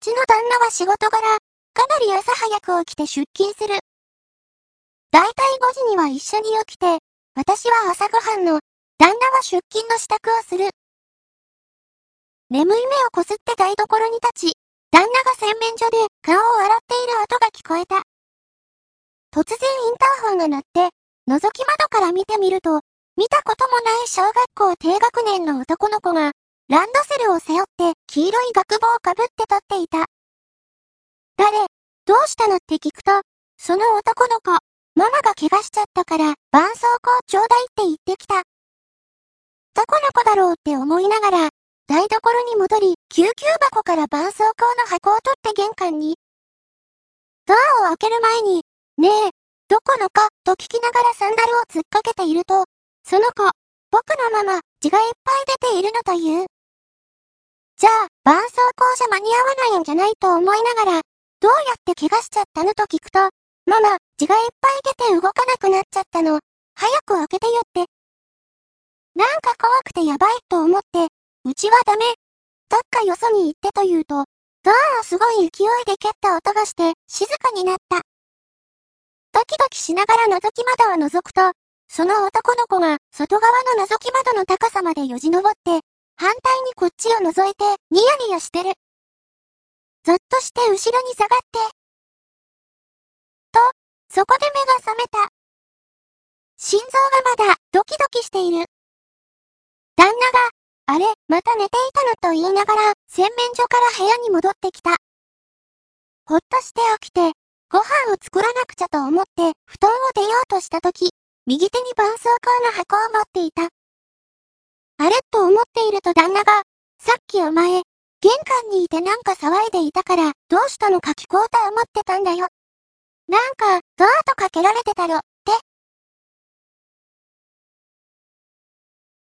ちの旦那は仕事柄、かなり朝早く起きて出勤する。だいたい5時には一緒に起きて、私は朝ごはんの、旦那は出勤の支度をする。眠い目をこすって台所に立ち、旦那が洗面所で顔を洗っている音が聞こえた。突然インターホンが鳴って、覗き窓から見てみると、見たこともない小学校低学年の男の子が、ランドセルを背負って黄色い学帽をかぶって立っていた。誰？どうしたのって聞くと、その男の子、ママが怪我しちゃったから、絆創膏ちょうだいって言ってきた。どこの子だろうって思いながら、台所に戻り、救急箱から絆創膏の箱を取って玄関に。ドアを開ける前に、ねえ、どこの子？と聞きながらサンダルを突っかけていると、その子、僕のママ、血がいっぱい出ているのという。じゃあ、絆創膏じゃ間に合わないんじゃないと思いながら、どうやって怪我しちゃったのと聞くと、ママ、血がいっぱい出て動かなくなっちゃったの。早く開けてよって。なんか怖くてやばいと思って、うちはダメ。どっかよそに行ってと言うと、ドアをすごい勢いで蹴った音がして、静かになった。ドキドキしながら覗き窓を覗くと、その男の子が外側の覗き窓の高さまでよじ登って、反対にこっちを覗いてニヤニヤしてる。ぞっとして後ろに下がって。と、そこで目が覚めた。心臓がまだドキドキしている。旦那があれ、また寝ていたのと言いながら、洗面所から部屋に戻ってきた。ほっとして起きて、ご飯を作らなくちゃと思って、布団を出ようとしたとき、右手に絆創膏の箱を持っていた。あれと思っていると旦那が、さっきお前、玄関にいてなんか騒いでいたから、どうしたのか聞こうと思ってたんだよ。なんか、ドアとかけられてたろ。